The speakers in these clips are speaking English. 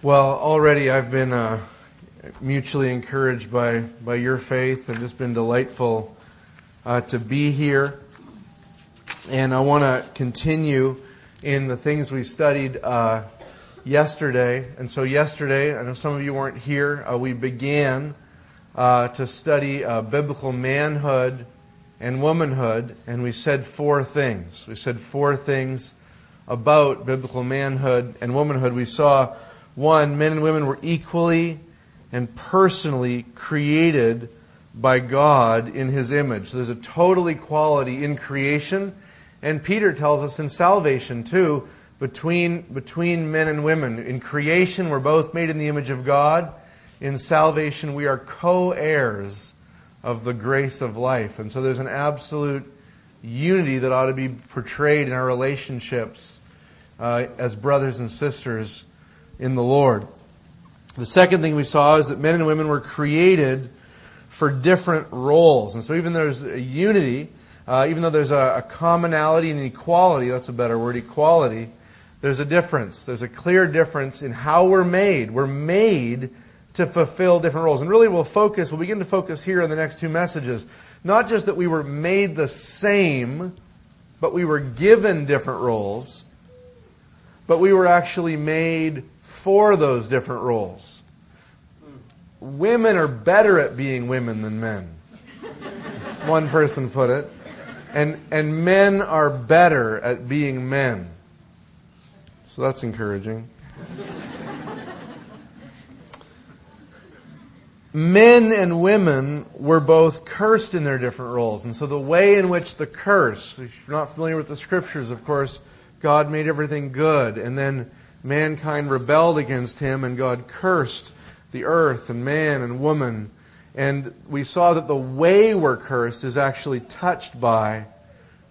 Well, already I've been uh, mutually encouraged by, by your faith and just been delightful uh, to be here. And I want to continue in the things we studied uh, yesterday. And so, yesterday, I know some of you weren't here, uh, we began uh, to study uh, biblical manhood and womanhood. And we said four things. We said four things about biblical manhood and womanhood. We saw one, men and women were equally and personally created by God in His image. So there's a total equality in creation. And Peter tells us in salvation, too, between, between men and women. In creation, we're both made in the image of God. In salvation, we are co heirs of the grace of life. And so there's an absolute unity that ought to be portrayed in our relationships uh, as brothers and sisters in the Lord. The second thing we saw is that men and women were created for different roles. And so, even though there's a unity, uh, even though there's a, a commonality and equality, that's a better word, equality, there's a difference. There's a clear difference in how we're made. We're made to fulfill different roles. And really, we'll focus, we'll begin to focus here in the next two messages. Not just that we were made the same, but we were given different roles, but we were actually made for those different roles. Women are better at being women than men. One person put it. And, and men are better at being men. So that's encouraging. men and women were both cursed in their different roles. And so the way in which the curse, if you're not familiar with the scriptures, of course, God made everything good. And then mankind rebelled against him and God cursed the earth and man and woman. And we saw that the way we're cursed is actually touched by,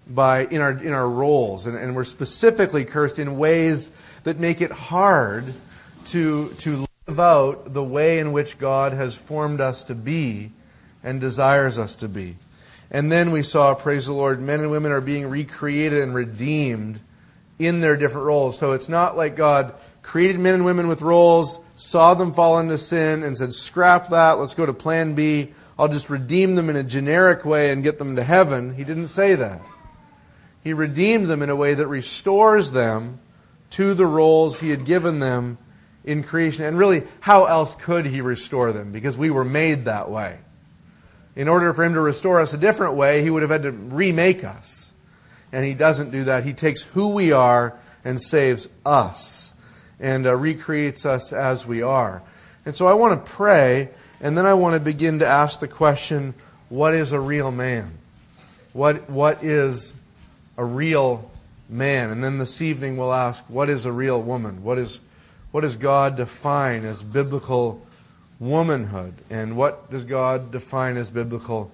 by in, our, in our roles. And, and we're specifically cursed in ways that make it hard to, to live out the way in which God has formed us to be and desires us to be. And then we saw, praise the Lord, men and women are being recreated and redeemed in their different roles. So it's not like God created men and women with roles, saw them fall into sin, and said, scrap that, let's go to plan B. I'll just redeem them in a generic way and get them to heaven. He didn't say that. He redeemed them in a way that restores them to the roles He had given them in creation. And really, how else could He restore them? Because we were made that way. In order for Him to restore us a different way, He would have had to remake us and he doesn't do that. He takes who we are and saves us and uh, recreates us as we are. And so I want to pray, and then I want to begin to ask the question what is a real man? What, what is a real man? And then this evening we'll ask what is a real woman? What, is, what does God define as biblical womanhood? And what does God define as biblical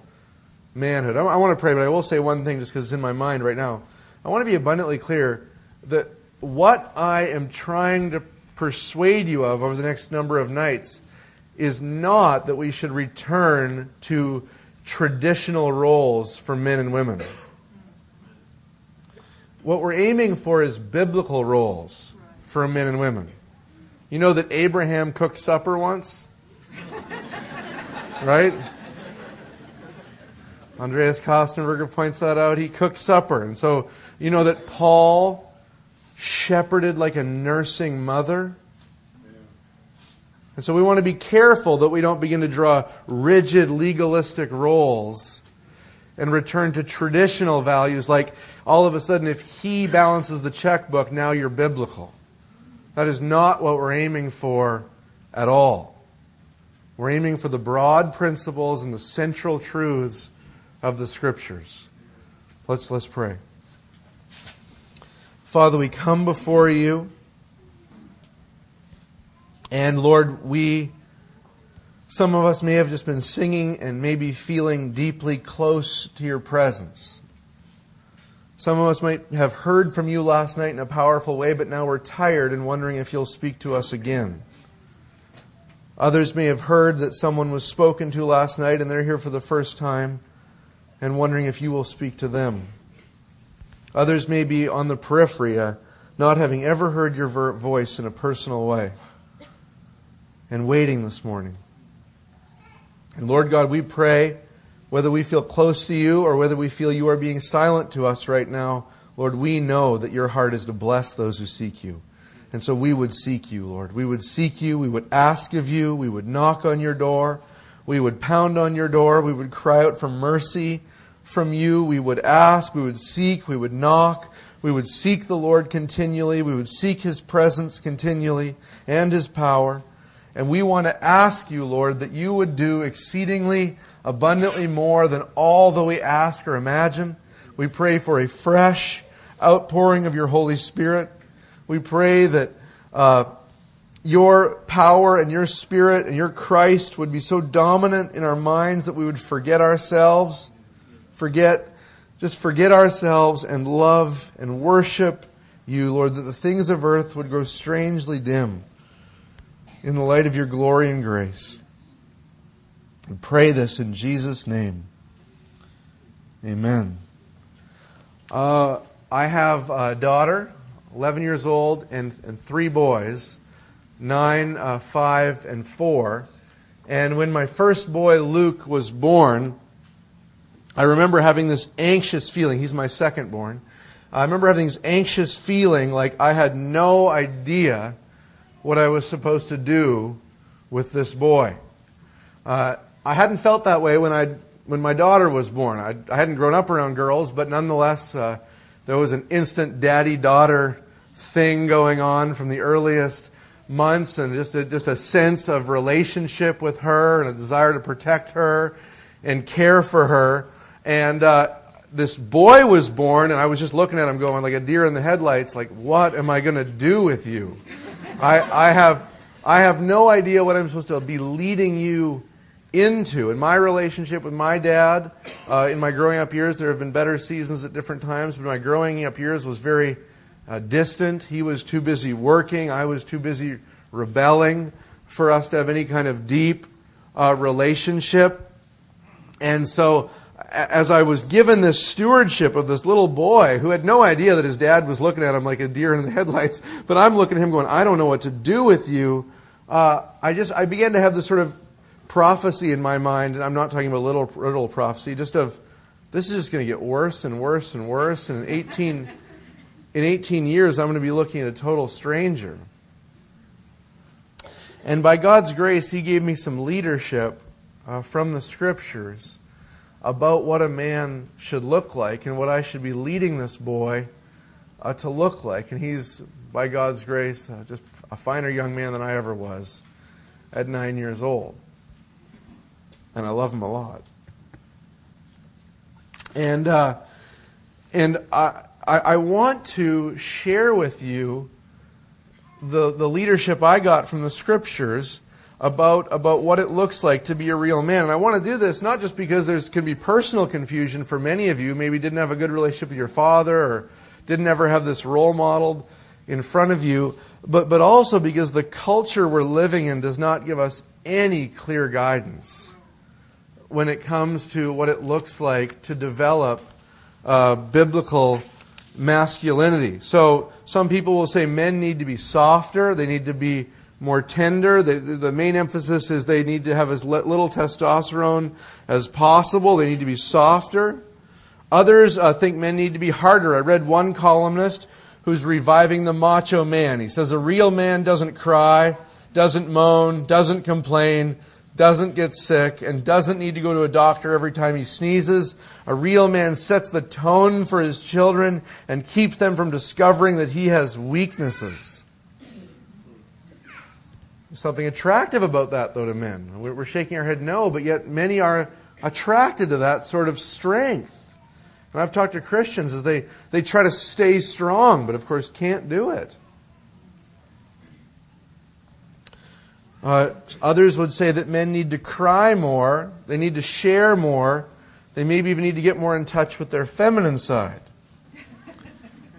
manhood. I, I want to pray, but I will say one thing just because it's in my mind right now. I want to be abundantly clear that what I am trying to persuade you of over the next number of nights is not that we should return to traditional roles for men and women. What we're aiming for is biblical roles for men and women. You know that Abraham cooked supper once? right? Andreas Kostenberger points that out. He cooked supper. And so, you know that Paul shepherded like a nursing mother? And so we want to be careful that we don't begin to draw rigid legalistic roles and return to traditional values like all of a sudden if he balances the checkbook, now you're biblical. That is not what we're aiming for at all. We're aiming for the broad principles and the central truths of the Scriptures. Let's, let's pray. Father, we come before you. And Lord, we, some of us may have just been singing and maybe feeling deeply close to your presence. Some of us might have heard from you last night in a powerful way, but now we're tired and wondering if you'll speak to us again. Others may have heard that someone was spoken to last night and they're here for the first time and wondering if you will speak to them. Others may be on the periphery, uh, not having ever heard your voice in a personal way. and waiting this morning. And Lord God, we pray, whether we feel close to you or whether we feel you are being silent to us right now, Lord, we know that your heart is to bless those who seek you. And so we would seek you, Lord. We would seek you. We would ask of you. We would knock on your door. We would pound on your door. We would cry out for mercy from you. We would ask. We would seek. We would knock. We would seek the Lord continually. We would seek his presence continually and his power. And we want to ask you, Lord, that you would do exceedingly abundantly more than all that we ask or imagine. We pray for a fresh outpouring of your Holy Spirit. We pray that uh, your power and your Spirit and your Christ would be so dominant in our minds that we would forget ourselves, forget, just forget ourselves and love and worship you, Lord, that the things of earth would grow strangely dim in the light of your glory and grace. We pray this in Jesus' name. Amen. Uh, I have a daughter, 11 years old, and, and three boys, 9, uh, 5, and 4. And when my first boy, Luke, was born, I remember having this anxious feeling. He's my second born. I remember having this anxious feeling like I had no idea what I was supposed to do with this boy. Uh, I hadn't felt that way when I when my daughter was born. I, I hadn't grown up around girls, but nonetheless, uh, there was an instant daddy daughter thing going on from the earliest months, and just a, just a sense of relationship with her and a desire to protect her and care for her. And uh, this boy was born, and I was just looking at him going like a deer in the headlights, like, what am I going to do with you? I, I, have, I have no idea what I'm supposed to be leading you into. In my relationship with my dad, uh, in my growing up years, there have been better seasons at different times, but my growing up years was very uh, distant. He was too busy working, I was too busy rebelling for us to have any kind of deep uh, relationship. And so, as I was given this stewardship of this little boy who had no idea that his dad was looking at him like a deer in the headlights, but I'm looking at him going, I don't know what to do with you. Uh, I just I began to have this sort of prophecy in my mind, and I'm not talking about little, little prophecy, just of this is just going to get worse and worse and worse. And 18, in 18 years, I'm going to be looking at a total stranger. And by God's grace, He gave me some leadership uh, from the scriptures about what a man should look like and what I should be leading this boy uh, to look like. And he's, by God's grace, uh, just a finer young man than I ever was at nine years old and I love him a lot. And uh, and I, I, I want to share with you the the leadership I got from the scriptures about about what it looks like to be a real man. And I want to do this not just because there's can be personal confusion for many of you, maybe didn't have a good relationship with your father or didn't ever have this role modeled in front of you, but but also because the culture we're living in does not give us any clear guidance when it comes to what it looks like to develop uh, biblical masculinity. So some people will say men need to be softer, they need to be more tender. The, the main emphasis is they need to have as little testosterone as possible, they need to be softer. Others uh, think men need to be harder. I read one columnist who's reviving the macho man. He says a real man doesn't cry, doesn't moan, doesn't complain, doesn't get sick, and doesn't need to go to a doctor every time he sneezes. A real man sets the tone for his children and keeps them from discovering that he has weaknesses. There's something attractive about that, though, to men. We're shaking our head no, but yet many are attracted to that sort of strength. And I've talked to Christians as they, they try to stay strong, but of course can't do it. Uh, others would say that men need to cry more, they need to share more, they maybe even need to get more in touch with their feminine side.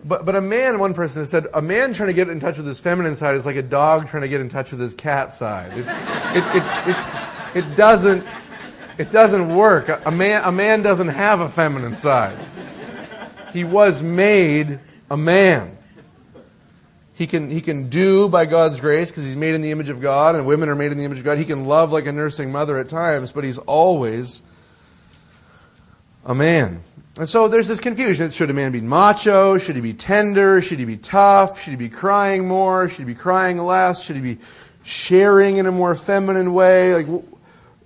But, but a man, one person has said, a man trying to get in touch with his feminine side is like a dog trying to get in touch with his cat side. It, it, it, it, it doesn't, it doesn't work. A man, a man doesn't have a feminine side. He was made a man. He can, he can do by God's grace because he's made in the image of God and women are made in the image of God. He can love like a nursing mother at times, but he's always a man. And so there's this confusion. Should a man be macho? Should he be tender? Should he be tough? Should he be crying more? Should he be crying less? Should he be sharing in a more feminine way? Like,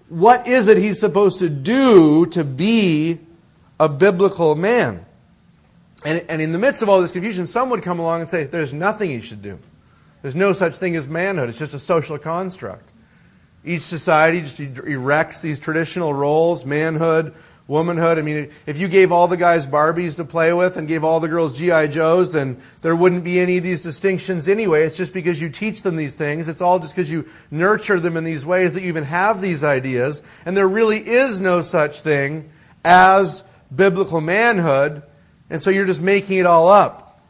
what is it he's supposed to do to be a biblical man? And, and in the midst of all this confusion, some would come along and say, there's nothing you should do. There's no such thing as manhood. It's just a social construct. Each society just erects these traditional roles manhood, womanhood. I mean, if you gave all the guys Barbies to play with and gave all the girls G.I. Joes, then there wouldn't be any of these distinctions anyway. It's just because you teach them these things. It's all just because you nurture them in these ways that you even have these ideas. And there really is no such thing as biblical manhood. And so you're just making it all up.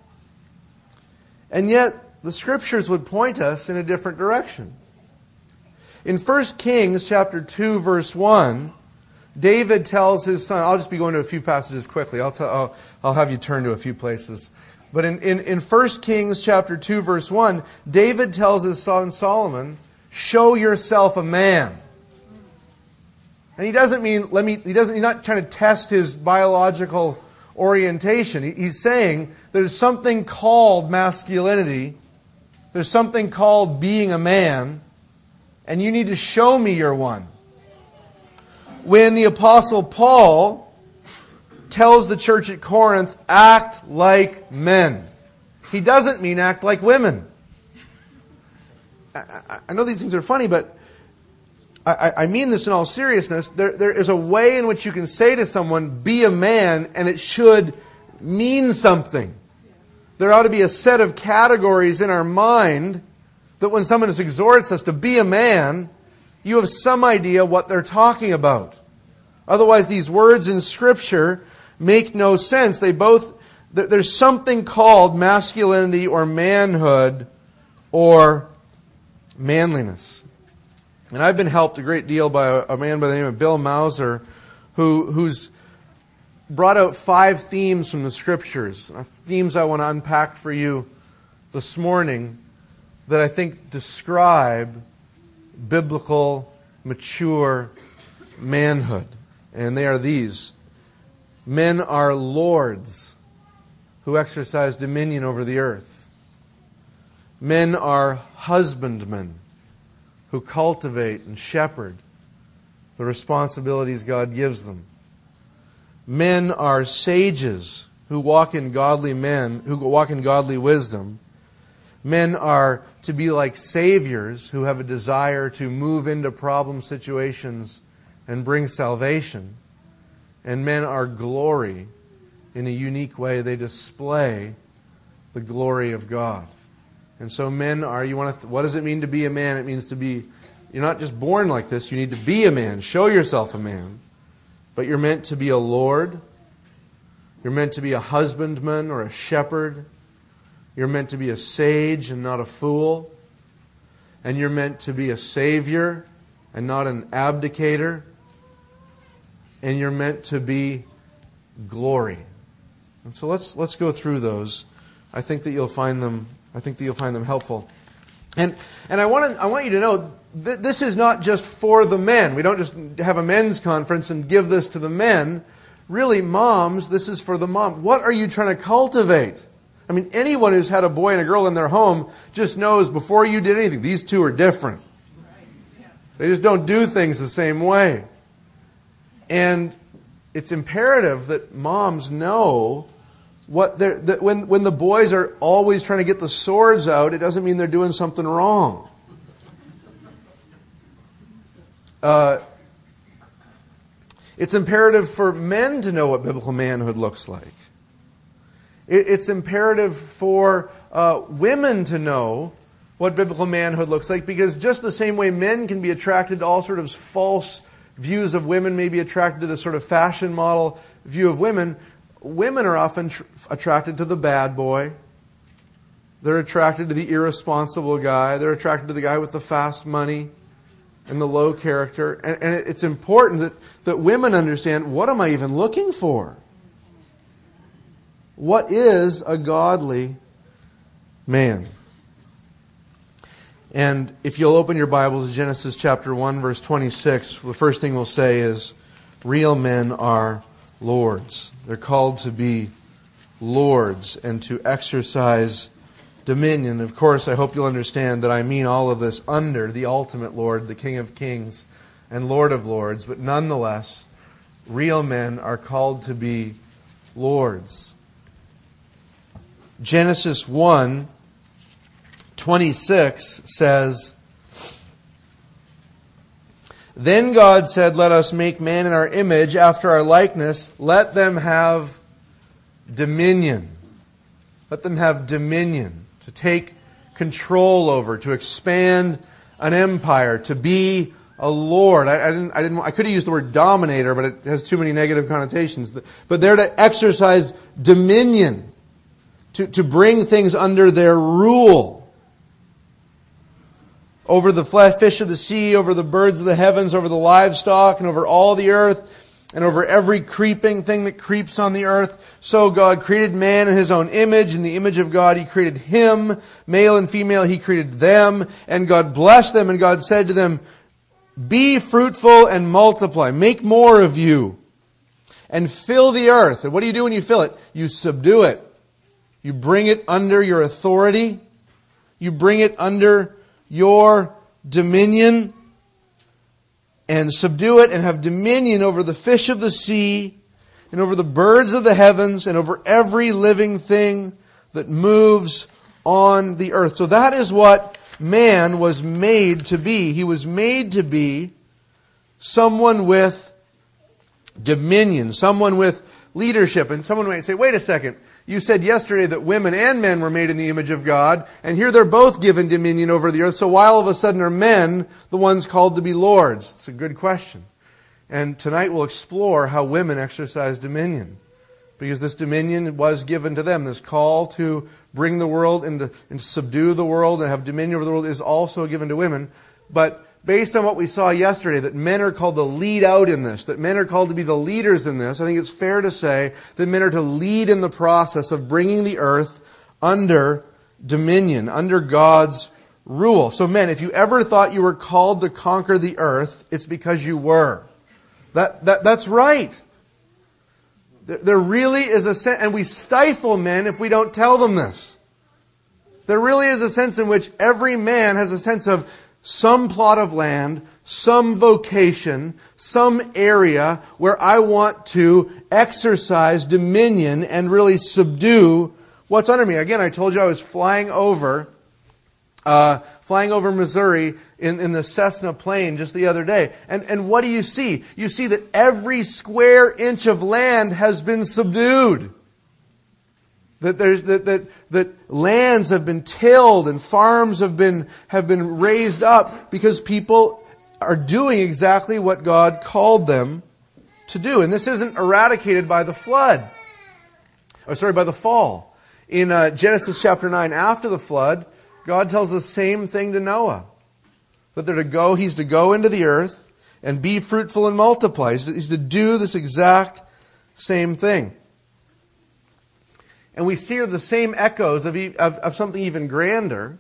And yet, the scriptures would point us in a different direction. In 1 Kings chapter 2 verse 1, David tells his son, I'll just be going to a few passages quickly. I'll, tell, I'll, I'll have you turn to a few places. But in, in, in 1 Kings chapter 2 verse 1, David tells his son Solomon, show yourself a man. And he doesn't mean, let me, he doesn't, he's not trying to test his biological orientation. He's saying there's something called masculinity, there's something called being a man, and you need to show me you're one. When the Apostle Paul tells the church at Corinth, act like men, he doesn't mean act like women. I, know these things are funny, but I, I, mean this in all seriousness. There, there is a way in which you can say to someone, be a man, and it should mean something. There ought to be a set of categories in our mind that when someone exhorts us to be a man, you have some idea what they're talking about. Otherwise, these words in Scripture make no sense. They both, there's something called masculinity or manhood or manliness. And I've been helped a great deal by a, man by the name of Bill Mouser, who, who's brought out five themes from the Scriptures, uh, themes I want to unpack for you this morning that I think describe biblical, mature manhood. And they are these Men are lords who exercise dominion over the earth. Men are husbandmen who cultivate and shepherd the responsibilities God gives them. Men are sages who walk in godly men, who walk in godly wisdom. Men are to be like saviors who have a desire to move into problem situations and bring salvation. And men are glory in a unique way. They display the glory of God. And so men are, you want to, what does it mean to be a man? It means to be, you're not just born like this. You need to be a man. Show yourself a man. But you're meant to be a Lord. You're meant to be a husbandman or a shepherd. You're meant to be a sage and not a fool. And you're meant to be a savior and not an abdicator. And you're meant to be glory. And so let's, let's go through those. I think that you'll find them, I think that you'll find them helpful. And, and I, want to, I want you to know that this is not just for the men. We don't just have a men's conference and give this to the men. Really, moms, this is for the mom. What are you trying to cultivate? I mean, anyone who's had a boy and a girl in their home just knows before you did anything, these two are different. They just don't do things the same way. And it's imperative that moms know what that when, when the boys are always trying to get the swords out, it doesn't mean they're doing something wrong. Uh, it's imperative for men to know what biblical manhood looks like. It, it's imperative for uh, women to know what biblical manhood looks like because just the same way men can be attracted to all sort of false views of women, may be attracted to this sort of fashion model view of women, women are often tr- attracted to the bad boy. They're attracted to the irresponsible guy. They're attracted to the guy with the fast money and the low character. And, and it's important that, that women understand what am I even looking for? What is a godly man? And if you'll open your Bibles to Genesis chapter 1, verse 26, the first thing we'll say is real men are lords. They're called to be lords and to exercise dominion. Of course, I hope you'll understand that I mean all of this under the ultimate Lord, the King of Kings and Lord of Lords. But nonetheless, real men are called to be lords. Genesis 1 26 says, Then God said, Let us make man in our image, after our likeness. Let them have dominion. Let them have dominion to take control over, to expand an empire, to be a lord. I, I, didn't, I, didn't, I could have used the word dominator, but it has too many negative connotations. But they're to exercise dominion, to, to bring things under their rule over the fish of the sea, over the birds of the heavens, over the livestock, and over all the earth, and over every creeping thing that creeps on the earth. So God created man in his own image. In the image of God, he created him. Male and female, he created them. And God blessed them, and God said to them, Be fruitful and multiply. Make more of you. And fill the earth. And what do you do when you fill it? You subdue it. You bring it under your authority. You bring it under your dominion and subdue it and have dominion over the fish of the sea and over the birds of the heavens and over every living thing that moves on the earth. So that is what man was made to be. He was made to be someone with dominion, someone with leadership. And someone might say, wait a second, you said yesterday that women and men were made in the image of God, and here they're both given dominion over the earth. So why all of a sudden are men the ones called to be lords? It's a good question. And tonight we'll explore how women exercise dominion. Because this dominion was given to them. This call to bring the world and to, and subdue the world and have dominion over the world is also given to women. But based on what we saw yesterday, that men are called to lead out in this, that men are called to be the leaders in this, I think it's fair to say that men are to lead in the process of bringing the earth under dominion, under God's rule. So, men, if you ever thought you were called to conquer the earth, it's because you were. That, that, that's right. There, there really is a sense, and we stifle men if we don't tell them this. There really is a sense in which every man has a sense of some plot of land, some vocation, some area where I want to exercise dominion and really subdue what's under me. Again, I told you I was flying over, uh, flying over Missouri in, in the Cessna plane just the other day. And, and what do you see? You see that every square inch of land has been subdued. That, there's, that, that, that lands have been tilled and farms have been, have been raised up because people are doing exactly what God called them to do. And this isn't eradicated by the flood. Or sorry, by the fall. In uh, Genesis chapter 9, after the flood, God tells the same thing to Noah. That they're to go, he's to go into the earth and be fruitful and multiply. He's to, he's to do this exact same thing. And we see are the same echoes of, of, of something even grander.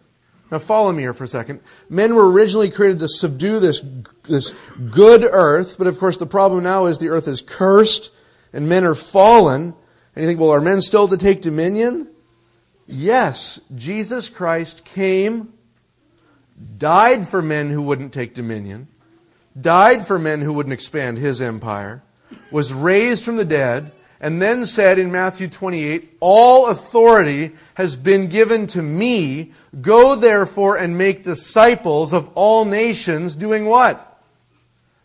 Now, follow me here for a second. Men were originally created to subdue this, this good earth, but of course, the problem now is the earth is cursed and men are fallen. And you think, well, are men still to take dominion? Yes, Jesus Christ came, died for men who wouldn't take dominion, died for men who wouldn't expand his empire, was raised from the dead, and then said in Matthew 28, All authority has been given to me. Go therefore and make disciples of all nations, doing what?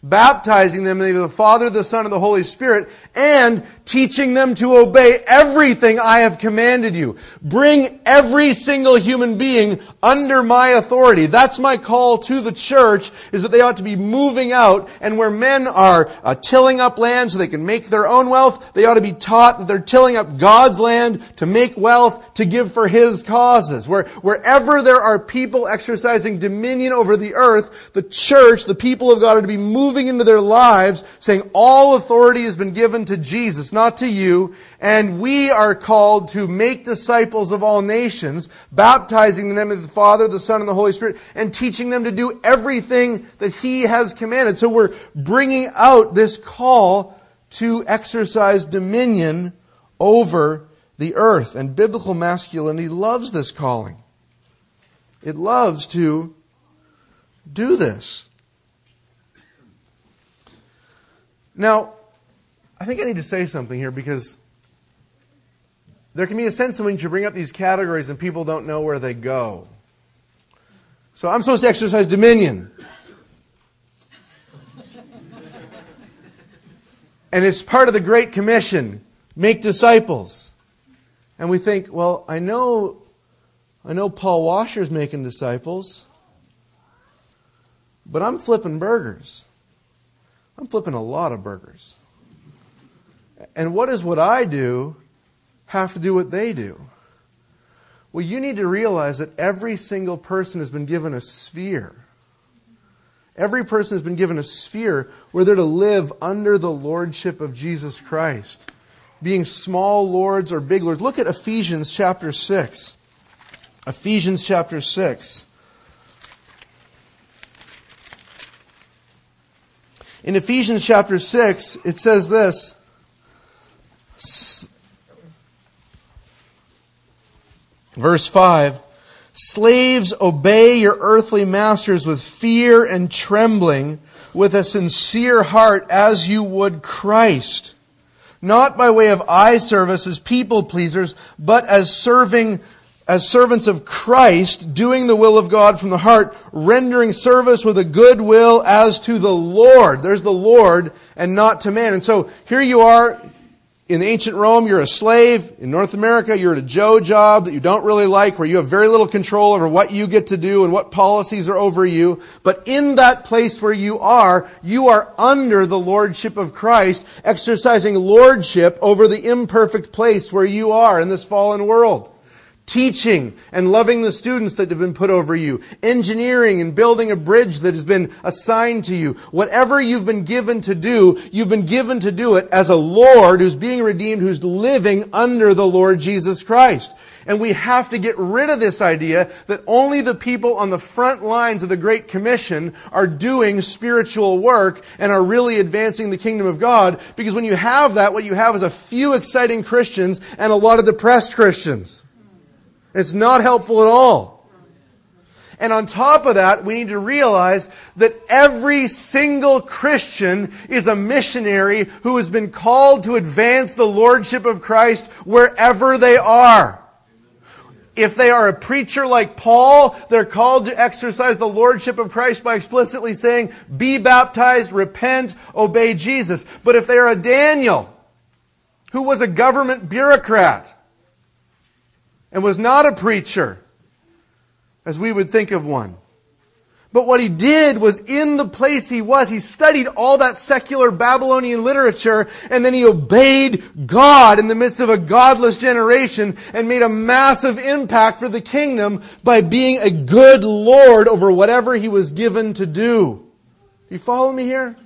baptizing them in the name of the Father, the Son, and the Holy Spirit, and teaching them to obey everything I have commanded you. Bring every single human being under my authority. That's my call to the church, is that they ought to be moving out, and where men are uh, tilling up land so they can make their own wealth, they ought to be taught that they're tilling up God's land to make wealth, to give for His causes. Where, wherever there are people exercising dominion over the earth, the church, the people of God are to be moving into their lives saying all authority has been given to Jesus. Not to you. And we are called to make disciples of all nations, baptizing the name of the Father, the Son, and the Holy Spirit, and teaching them to do everything that He has commanded. So we're bringing out this call to exercise dominion over the earth. And biblical masculinity loves this calling. It loves to do this. Now, I think I need to say something here because there can be a sense in which you bring up these categories and people don't know where they go. So I'm supposed to exercise dominion. and it's part of the Great Commission make disciples. And we think, well, I know, I know Paul Washer's making disciples, but I'm flipping burgers. I'm flipping a lot of burgers. And what does what I do have to do what they do? Well, you need to realize that every single person has been given a sphere. Every person has been given a sphere where they're to live under the lordship of Jesus Christ, being small lords or big lords. Look at Ephesians chapter 6. Ephesians chapter 6. In Ephesians chapter 6, it says this Verse 5 Slaves, obey your earthly masters with fear and trembling, with a sincere heart, as you would Christ. Not by way of eye service as people pleasers, but as serving as servants of Christ, doing the will of God from the heart, rendering service with a good will as to the Lord. There's the Lord and not to man. And so here you are in ancient Rome, you're a slave. In North America, you're at a Joe job that you don't really like, where you have very little control over what you get to do and what policies are over you. But in that place where you are, you are under the lordship of Christ, exercising lordship over the imperfect place where you are in this fallen world teaching and loving the students that have been put over you, engineering and building a bridge that has been assigned to you. Whatever you've been given to do, you've been given to do it as a Lord who's being redeemed, who's living under the Lord Jesus Christ. And we have to get rid of this idea that only the people on the front lines of the Great Commission are doing spiritual work and are really advancing the kingdom of God. Because when you have that, what you have is a few exciting Christians and a lot of depressed Christians. It's not helpful at all. And on top of that, we need to realize that every single Christian is a missionary who has been called to advance the Lordship of Christ wherever they are. If they are a preacher like Paul, they're called to exercise the Lordship of Christ by explicitly saying, be baptized, repent, obey Jesus. But if they are a Daniel, who was a government bureaucrat, and was not a preacher, as we would think of one. But what he did was in the place he was, he studied all that secular Babylonian literature, and then he obeyed God in the midst of a godless generation and made a massive impact for the kingdom by being a good Lord over whatever he was given to do. You follow me here?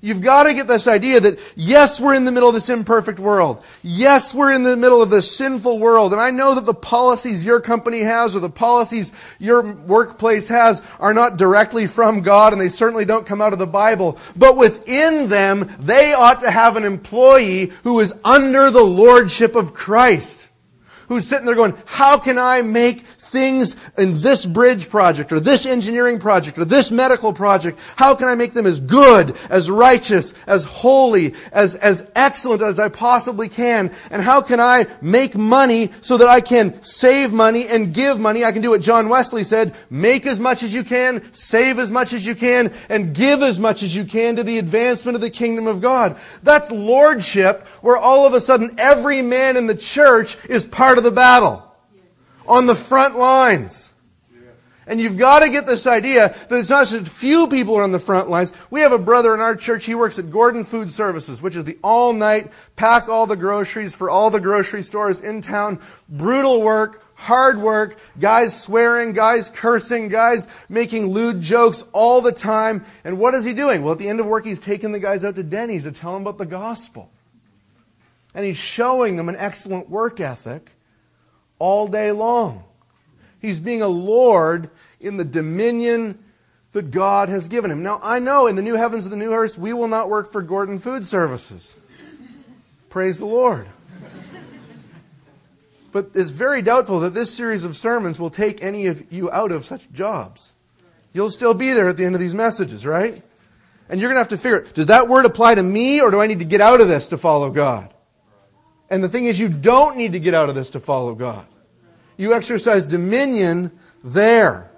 You've got to get this idea that yes, we're in the middle of this imperfect world. Yes, we're in the middle of this sinful world. And I know that the policies your company has or the policies your workplace has are not directly from God and they certainly don't come out of the Bible. But within them, they ought to have an employee who is under the lordship of Christ who's sitting there going, how can I make things in this bridge project or this engineering project or this medical project, how can I make them as good, as righteous, as holy, as, as excellent as I possibly can? And how can I make money so that I can save money and give money? I can do what John Wesley said, make as much as you can, save as much as you can, and give as much as you can to the advancement of the kingdom of God. That's lordship where all of a sudden every man in the church is part of the battle on the front lines. And you've got to get this idea that it's not just few people are on the front lines. We have a brother in our church. He works at Gordon Food Services, which is the all night, pack all the groceries for all the grocery stores in town. Brutal work, hard work, guys swearing, guys cursing, guys making lewd jokes all the time. And what is he doing? Well, at the end of work, he's taking the guys out to Denny's to tell them about the gospel. And he's showing them an excellent work ethic all day long. He's being a Lord in the dominion that God has given him. Now, I know in the new heavens and the new earth, we will not work for Gordon Food Services. Praise the Lord. But it's very doubtful that this series of sermons will take any of you out of such jobs. You'll still be there at the end of these messages, right? And you're going to have to figure does that word apply to me or do I need to get out of this to follow God? And the thing is, you don't need to get out of this to follow God. You exercise dominion there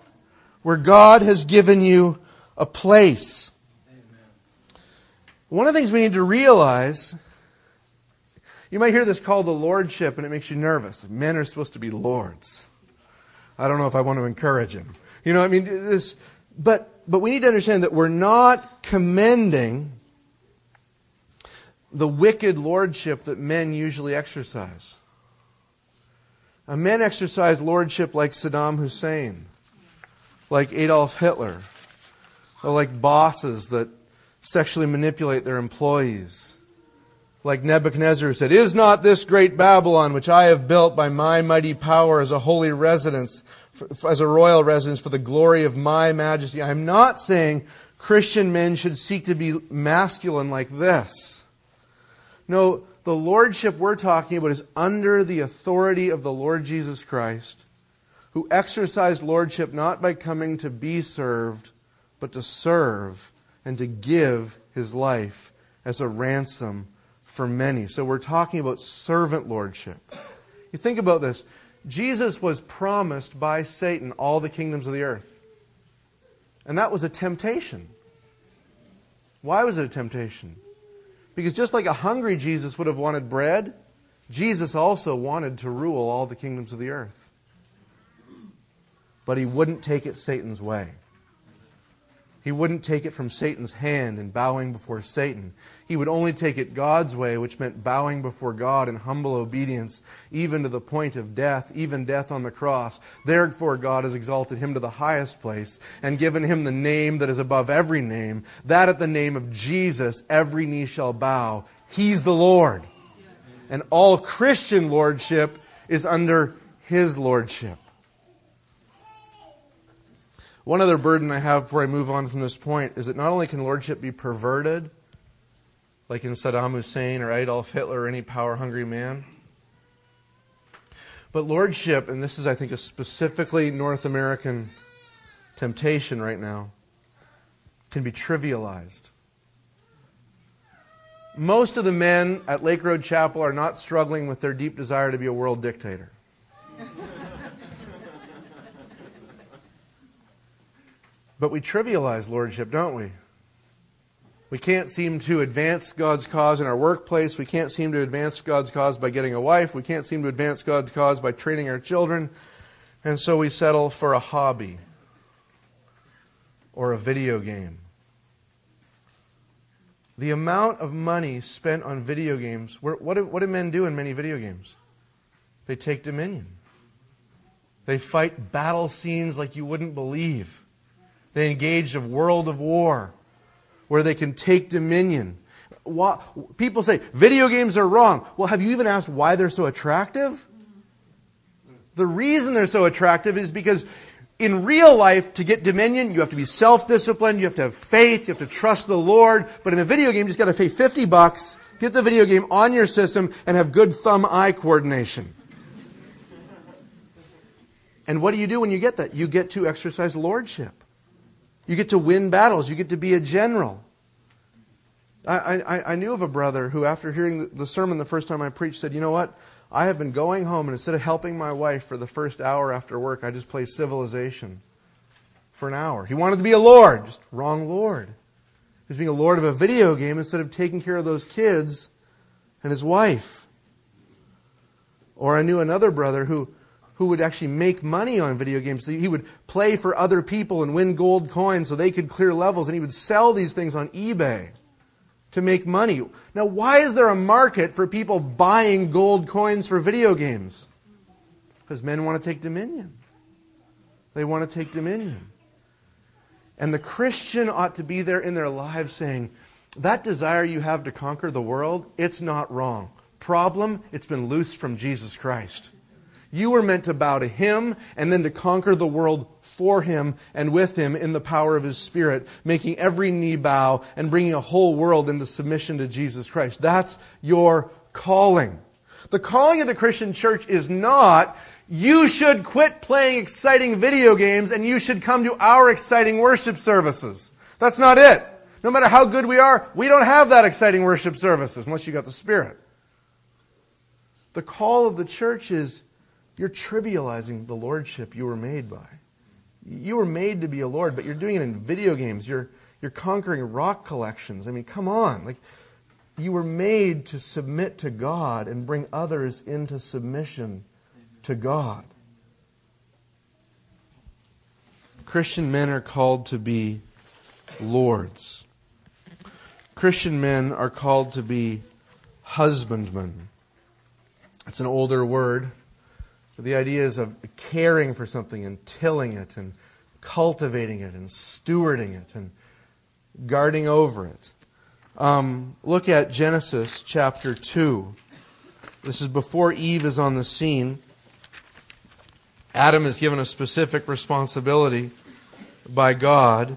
where God has given you a place. One of the things we need to realize you might hear this called the lordship and it makes you nervous. Men are supposed to be lords. I don't know if I want to encourage him. You know, I mean, this, but, but we need to understand that we're not commending the wicked lordship that men usually exercise. Men exercise lordship like Saddam Hussein, like Adolf Hitler, or like bosses that sexually manipulate their employees like Nebuchadnezzar said, Is not this great Babylon, which I have built by my mighty power as a holy residence, as a royal residence for the glory of my majesty? I'm not saying Christian men should seek to be masculine like this. No, the lordship we're talking about is under the authority of the Lord Jesus Christ, who exercised lordship not by coming to be served, but to serve and to give his life as a ransom for many. So we're talking about servant lordship. You think about this. Jesus was promised by Satan all the kingdoms of the earth. And that was a temptation. Why was it a temptation? Because just like a hungry Jesus would have wanted bread, Jesus also wanted to rule all the kingdoms of the earth. But he wouldn't take it Satan's way. He wouldn't take it from Satan's hand and bowing before Satan. He would only take it God's way, which meant bowing before God in humble obedience, even to the point of death, even death on the cross. Therefore, God has exalted him to the highest place and given him the name that is above every name, that at the name of Jesus every knee shall bow. He's the Lord. And all Christian lordship is under his lordship. One other burden I have before I move on from this point is that not only can lordship be perverted, like in Saddam Hussein or Adolf Hitler or any power hungry man, but lordship, and this is, I think, a specifically North American temptation right now, can be trivialized. Most of the men at Lake Road Chapel are not struggling with their deep desire to be a world dictator. But we trivialize lordship, don't we? We can't seem to advance God's cause in our workplace. We can't seem to advance God's cause by getting a wife. We can't seem to advance God's cause by training our children. And so we settle for a hobby or a video game. The amount of money spent on video games, what do, what do men do in many video games? They take dominion. They fight battle scenes like you wouldn't believe. They engaged a world of war where they can take dominion. People say video games are wrong. Well, have you even asked why they're so attractive? The reason they're so attractive is because in real life, to get dominion, you have to be self disciplined, you have to have faith, you have to trust the Lord. But in a video game, you just got to pay 50 bucks, get the video game on your system, and have good thumb eye coordination. And what do you do when you get that? You get to exercise lordship. You get to win battles. You get to be a general. I, I, I knew of a brother who, after hearing the sermon the first time I preached, said, You know what? I have been going home, and instead of helping my wife for the first hour after work, I just play Civilization for an hour. He wanted to be a Lord, just wrong Lord. He's being a Lord of a video game instead of taking care of those kids and his wife. Or I knew another brother who who would actually make money on video games. He would play for other people and win gold coins so they could clear levels, and he would sell these things on eBay to make money. Now, why is there a market for people buying gold coins for video games? Because men want to take dominion. They want to take dominion. And the Christian ought to be there in their lives saying, that desire you have to conquer the world, it's not wrong. Problem? It's been loosed from Jesus Christ. You were meant to bow to Him and then to conquer the world for Him and with Him in the power of His Spirit, making every knee bow and bringing a whole world into submission to Jesus Christ. That's your calling. The calling of the Christian church is not, you should quit playing exciting video games and you should come to our exciting worship services. That's not it. No matter how good we are, we don't have that exciting worship services unless you got the Spirit. The call of the church is you're trivializing the lordship you were made by. You were made to be a lord, but you're doing it in video games. You're, you're conquering rock collections. I mean, come on. Like, you were made to submit to God and bring others into submission to God. Christian men are called to be lords. Christian men are called to be husbandmen. It's an older word. But the ideas of caring for something and tilling it and cultivating it and stewarding it and guarding over it. Um, look at Genesis chapter 2. This is before Eve is on the scene. Adam is given a specific responsibility by God.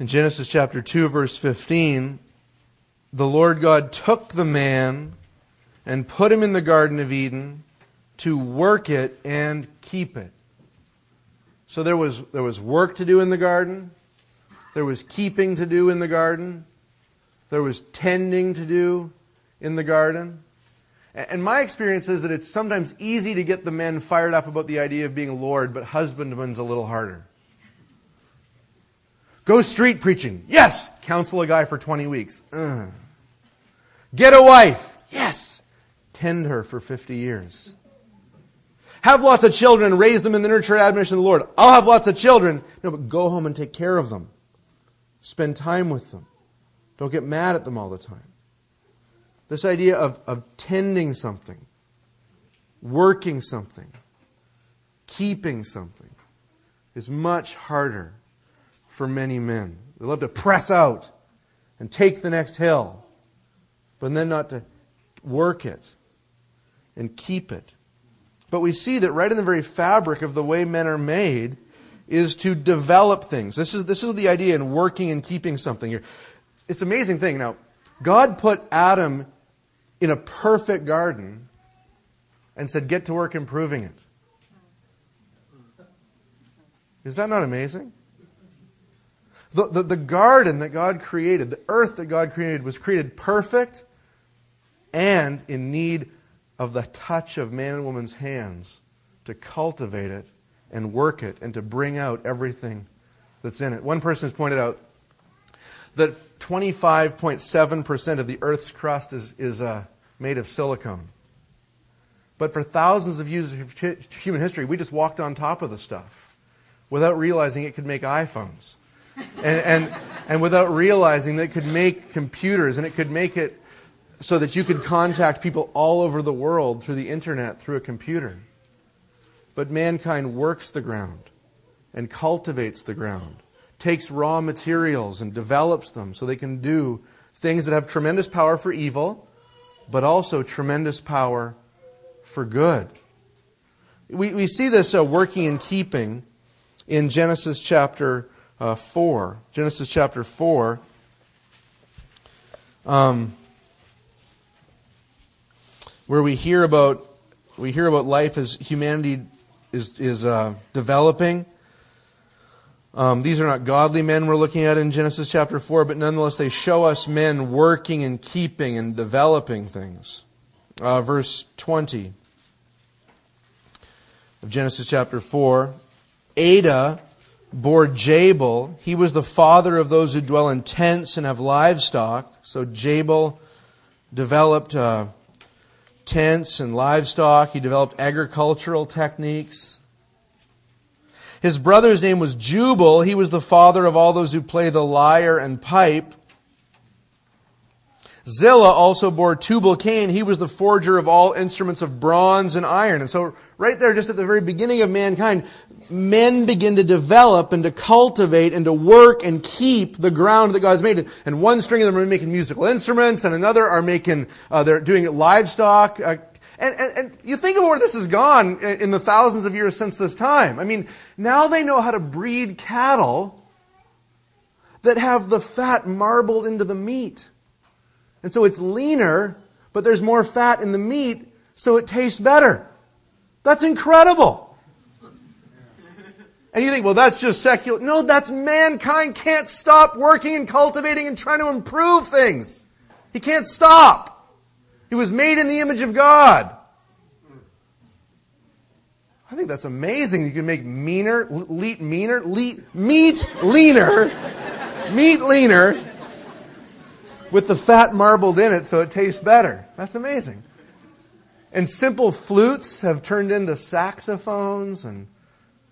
In Genesis chapter 2, verse 15, the Lord God took the man and put him in the Garden of Eden to work it and keep it. So there was, there was work to do in the garden, there was keeping to do in the garden, there was tending to do in the garden. And my experience is that it's sometimes easy to get the men fired up about the idea of being a Lord, but husbandman's a little harder. Go street preaching. Yes. Counsel a guy for 20 weeks. Ugh. Get a wife. Yes. Tend her for 50 years. Have lots of children raise them in the nurture and admonition of the Lord. I'll have lots of children. No, but go home and take care of them. Spend time with them. Don't get mad at them all the time. This idea of, of tending something, working something, keeping something is much harder for many men. They love to press out and take the next hill, but then not to work it and keep it. But we see that right in the very fabric of the way men are made is to develop things. This is, this is the idea in working and keeping something. It's an amazing thing. Now, God put Adam in a perfect garden and said, Get to work improving it. Is that not amazing? The, the, the, garden that God created, the earth that God created, was created perfect and in need of the touch of man and woman's hands to cultivate it and work it and to bring out everything that's in it. One person has pointed out that 25.7% of the earth's crust is, is uh, made of silicone. But for thousands of years of human history, we just walked on top of the stuff without realizing it could make iPhones and, and, and without realizing that it could make computers and it could make it so that you could contact people all over the world through the internet through a computer. But mankind works the ground and cultivates the ground, takes raw materials and develops them so they can do things that have tremendous power for evil, but also tremendous power for good. We, we see this uh, working and keeping in Genesis chapter uh, 4. Genesis chapter 4. Um, where we hear about we hear about life as humanity is is uh, developing. Um, these are not godly men we're looking at in Genesis chapter 4, but nonetheless they show us men working and keeping and developing things. Uh, verse 20 of Genesis chapter 4 Adah bore Jabal. He was the father of those who dwell in tents and have livestock. So Jabal developed uh, tents and livestock. He developed agricultural techniques. His brother's name was Jubal. He was the father of all those who play the lyre and pipe. Zillah also bore Tubal Cain. He was the forger of all instruments of bronze and iron. And so, right there, just at the very beginning of mankind, men begin to develop and to cultivate and to work and keep the ground that God's made. And one string of them are making musical instruments, and another are making, uh, they're doing livestock. Uh, and, and, and you think of where this has gone in the thousands of years since this time. I mean, now they know how to breed cattle that have the fat marbled into the meat. And so it's leaner, but there's more fat in the meat, so it tastes better. That's incredible. And you think, well, that's just secular. No, that's mankind can't stop working and cultivating and trying to improve things. He can't stop. He was made in the image of God. I think that's amazing. You can make meaner, leat meaner, leat, meat leaner, meat leaner with the fat marbled in it so it tastes better. That's amazing. And simple flutes have turned into saxophones and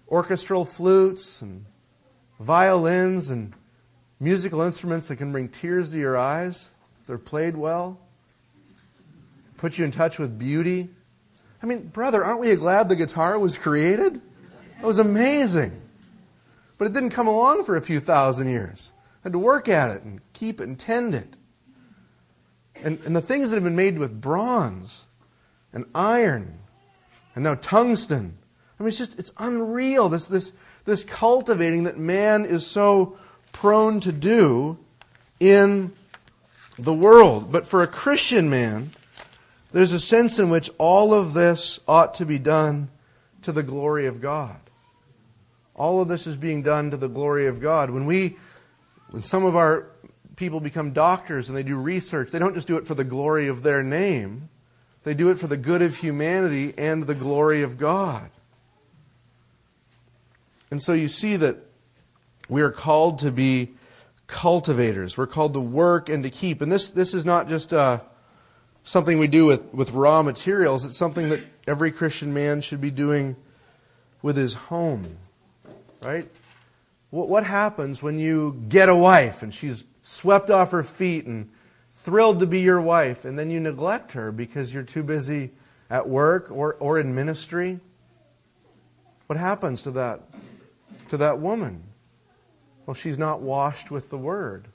orchestral flutes and violins and musical instruments that can bring tears to your eyes if they're played well, put you in touch with beauty. I mean, brother, aren't we glad the guitar was created? It was amazing. But it didn't come along for a few thousand years. I had to work at it and keep it and tend it. And, and the things that have been made with bronze and iron and now tungsten. I mean, it's just, it's unreal, this, this, this cultivating that man is so prone to do in the world. But for a Christian man, there's a sense in which all of this ought to be done to the glory of God. All of this is being done to the glory of God. When we, when some of our people become doctors and they do research, they don't just do it for the glory of their name, they do it for the good of humanity and the glory of God. And so you see that we are called to be cultivators. We're called to work and to keep. And this, this is not just uh, something we do with, with raw materials, it's something that every Christian man should be doing with his home. Right? What, what happens when you get a wife and she's swept off her feet and thrilled to be your wife, and then you neglect her because you're too busy at work or, or in ministry? What happens to that, to that woman? Well, she's not washed with the word.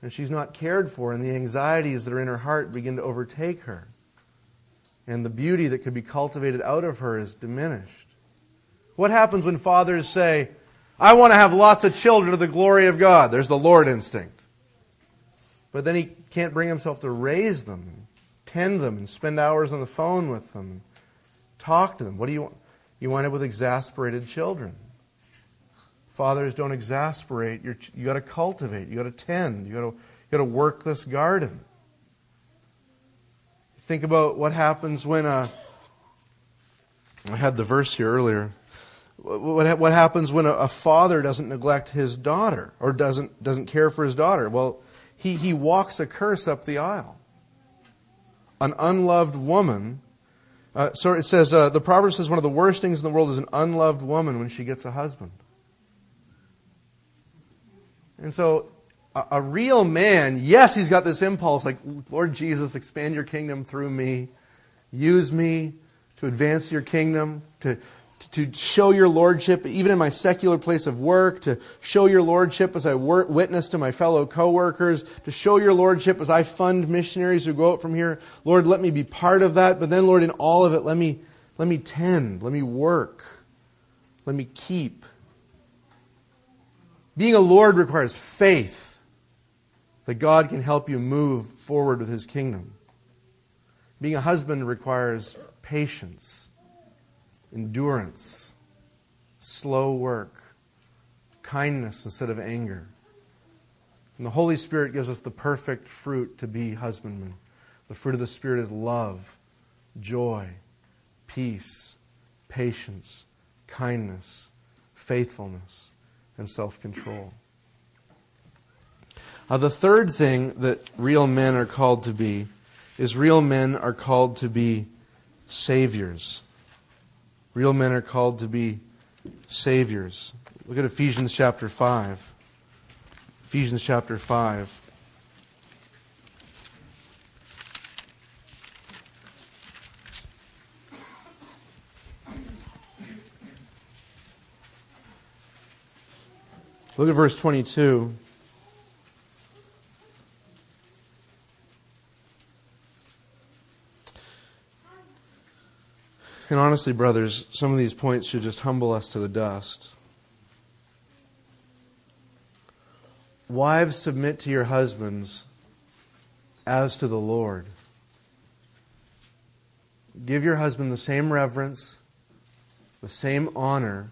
And she's not cared for, and the anxieties that are in her heart begin to overtake her. And the beauty that could be cultivated out of her is diminished. What happens when fathers say, I want to have lots of children to the glory of God. There's the Lord instinct. But then he can't bring himself to raise them, tend them, and spend hours on the phone with them, talk to them. What do you want? You wind up with exasperated children. Fathers don't exasperate. You're, you got to cultivate. You got to tend. You got to you got to work this garden. Think about what happens when a. I had the verse here earlier. What, what happens when a, a father doesn't neglect his daughter or doesn't, doesn't care for his daughter? Well, he, he walks a curse up the aisle. An unloved woman. Uh, so it says, uh, the proverb says one of the worst things in the world is an unloved woman when she gets a husband. And so a, a real man, yes, he's got this impulse like, Lord Jesus, expand your kingdom through me. Use me to advance your kingdom, to, to show your lordship, even in my secular place of work, to show your lordship as I work, witness to my fellow coworkers, to show your lordship as I fund missionaries who go out from here. Lord, let me be part of that. But then, Lord, in all of it, let me, let me tend, let me work, let me keep. Being a Lord requires faith that God can help you move forward with His kingdom. Being a husband requires patience endurance, slow work, kindness instead of anger. And the Holy Spirit gives us the perfect fruit to be husbandmen. The fruit of the Spirit is love, joy, peace, patience, kindness, faithfulness, and self control. Uh, the third thing that real men are called to be is real men are called to be saviors. Real men are called to be saviors. Look at Ephesians chapter 5. Ephesians chapter 5. Look at verse 22. And honestly, brothers, some of these points should just humble us to the dust. Wives, submit to your husbands as to the Lord. Give your husband the same reverence, the same honor,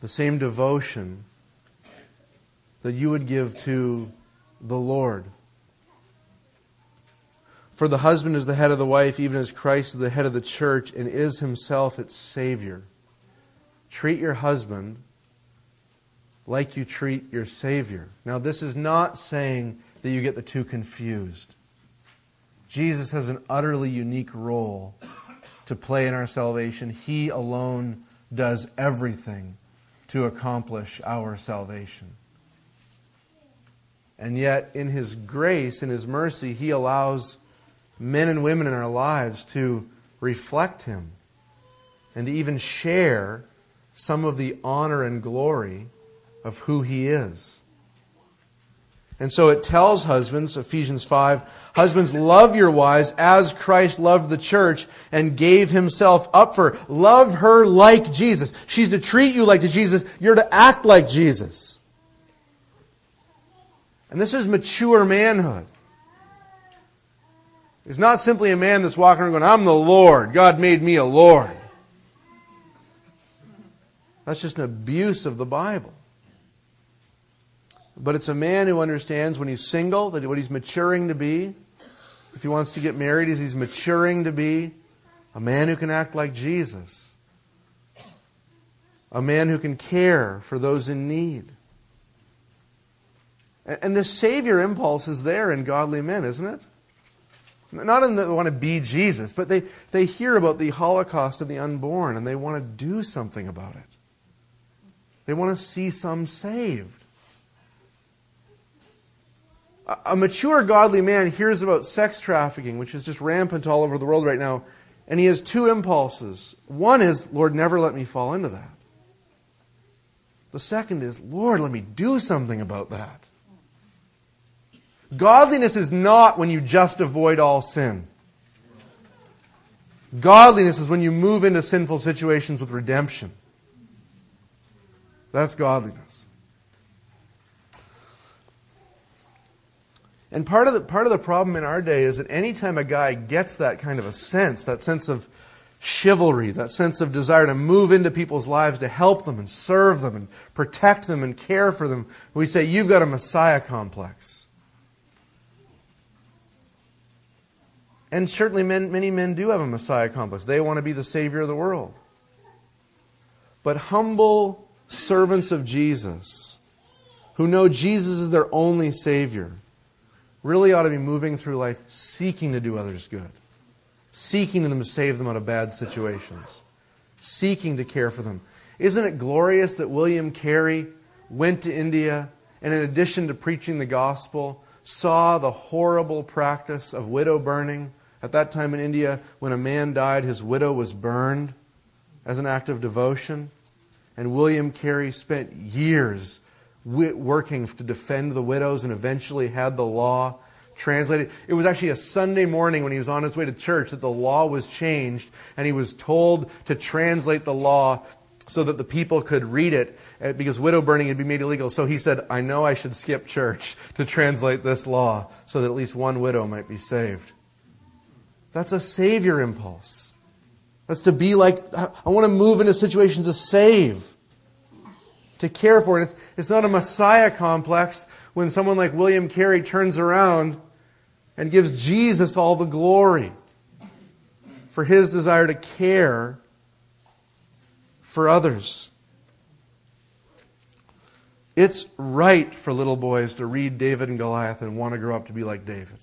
the same devotion that you would give to the Lord. For the husband is the head of the wife, even as Christ is the head of the church and is himself its Savior. Treat your husband like you treat your Savior. Now, this is not saying that you get the two confused. Jesus has an utterly unique role to play in our salvation. He alone does everything to accomplish our salvation. And yet, in His grace, in His mercy, He allows men and women in our lives to reflect Him and to even share some of the honor and glory of who He is. And so it tells husbands, Ephesians 5, husbands, love your wives as Christ loved the church and gave himself up for her. Love her like Jesus. She's to treat you like Jesus. You're to act like Jesus. And this is mature manhood. He's not simply a man that's walking around going, I'm the Lord. God made me a Lord. That's just an abuse of the Bible. But it's a man who understands when he's single that what he's maturing to be, if he wants to get married, is he's maturing to be a man who can act like Jesus, a man who can care for those in need. And the Savior impulse is there in godly men, isn't it? Not in that they want to be Jesus, but they, they hear about the Holocaust of the unborn and they want to do something about it. They want to see some saved. A mature, godly man hears about sex trafficking, which is just rampant all over the world right now, and he has two impulses. One is, Lord, never let me fall into that. The second is, Lord, let me do something about that. Godliness is not when you just avoid all sin. Godliness is when you move into sinful situations with redemption. That's godliness. And part of the part of the problem in our day is that anytime a guy gets that kind of a sense, that sense of chivalry, that sense of desire to move into people's lives to help them and serve them and protect them and care for them, we say you've got a messiah complex. And certainly, men, many men do have a Messiah complex. They want to be the Savior of the world. But humble servants of Jesus, who know Jesus is their only Savior, really ought to be moving through life seeking to do others good, seeking to save them out of bad situations, seeking to care for them. Isn't it glorious that William Carey went to India and, in addition to preaching the gospel, saw the horrible practice of widow burning? At that time in India, when a man died, his widow was burned as an act of devotion. And William Carey spent years working to defend the widows and eventually had the law translated. It was actually a Sunday morning when he was on his way to church that the law was changed and he was told to translate the law so that the people could read it eh, because widow burning had been made illegal. So he said, I know I should skip church to translate this law so that at least one widow might be saved. That's a savior impulse. That's to be like, I want to move into a situation to save, to care for. It's, it's not a Messiah complex when someone like William Carey turns around and gives Jesus all the glory for his desire to care for others. It's right for little boys to read David and Goliath and want to grow up to be like David.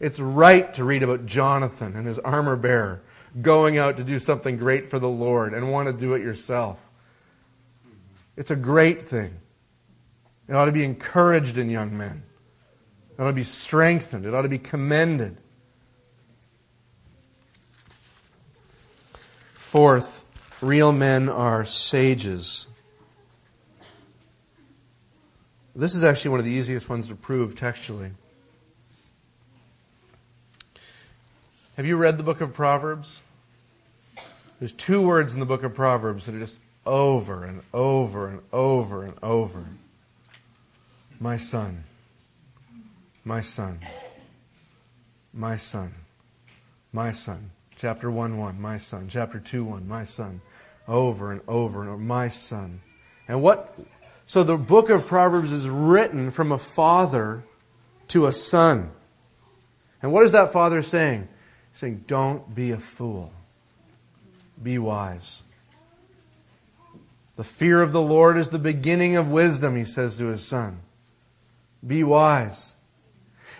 It's right to read about Jonathan and his armor bearer going out to do something great for the Lord and want to do it yourself. It's a great thing. It ought to be encouraged in young men. It ought to be strengthened. It ought to be commended. Fourth, real men are sages. This is actually one of the easiest ones to prove textually. Have you read the book of Proverbs? There's two words in the book of Proverbs that are just over and over and over and over. My son, my son, my son, my son. Chapter 1 1, my son. Chapter 2 1, my son. Over and over and over, my son. And what? So the book of Proverbs is written from a father to a son. And what is that father saying? Saying, Don't be a fool. Be wise. The fear of the Lord is the beginning of wisdom, he says to his son. Be wise.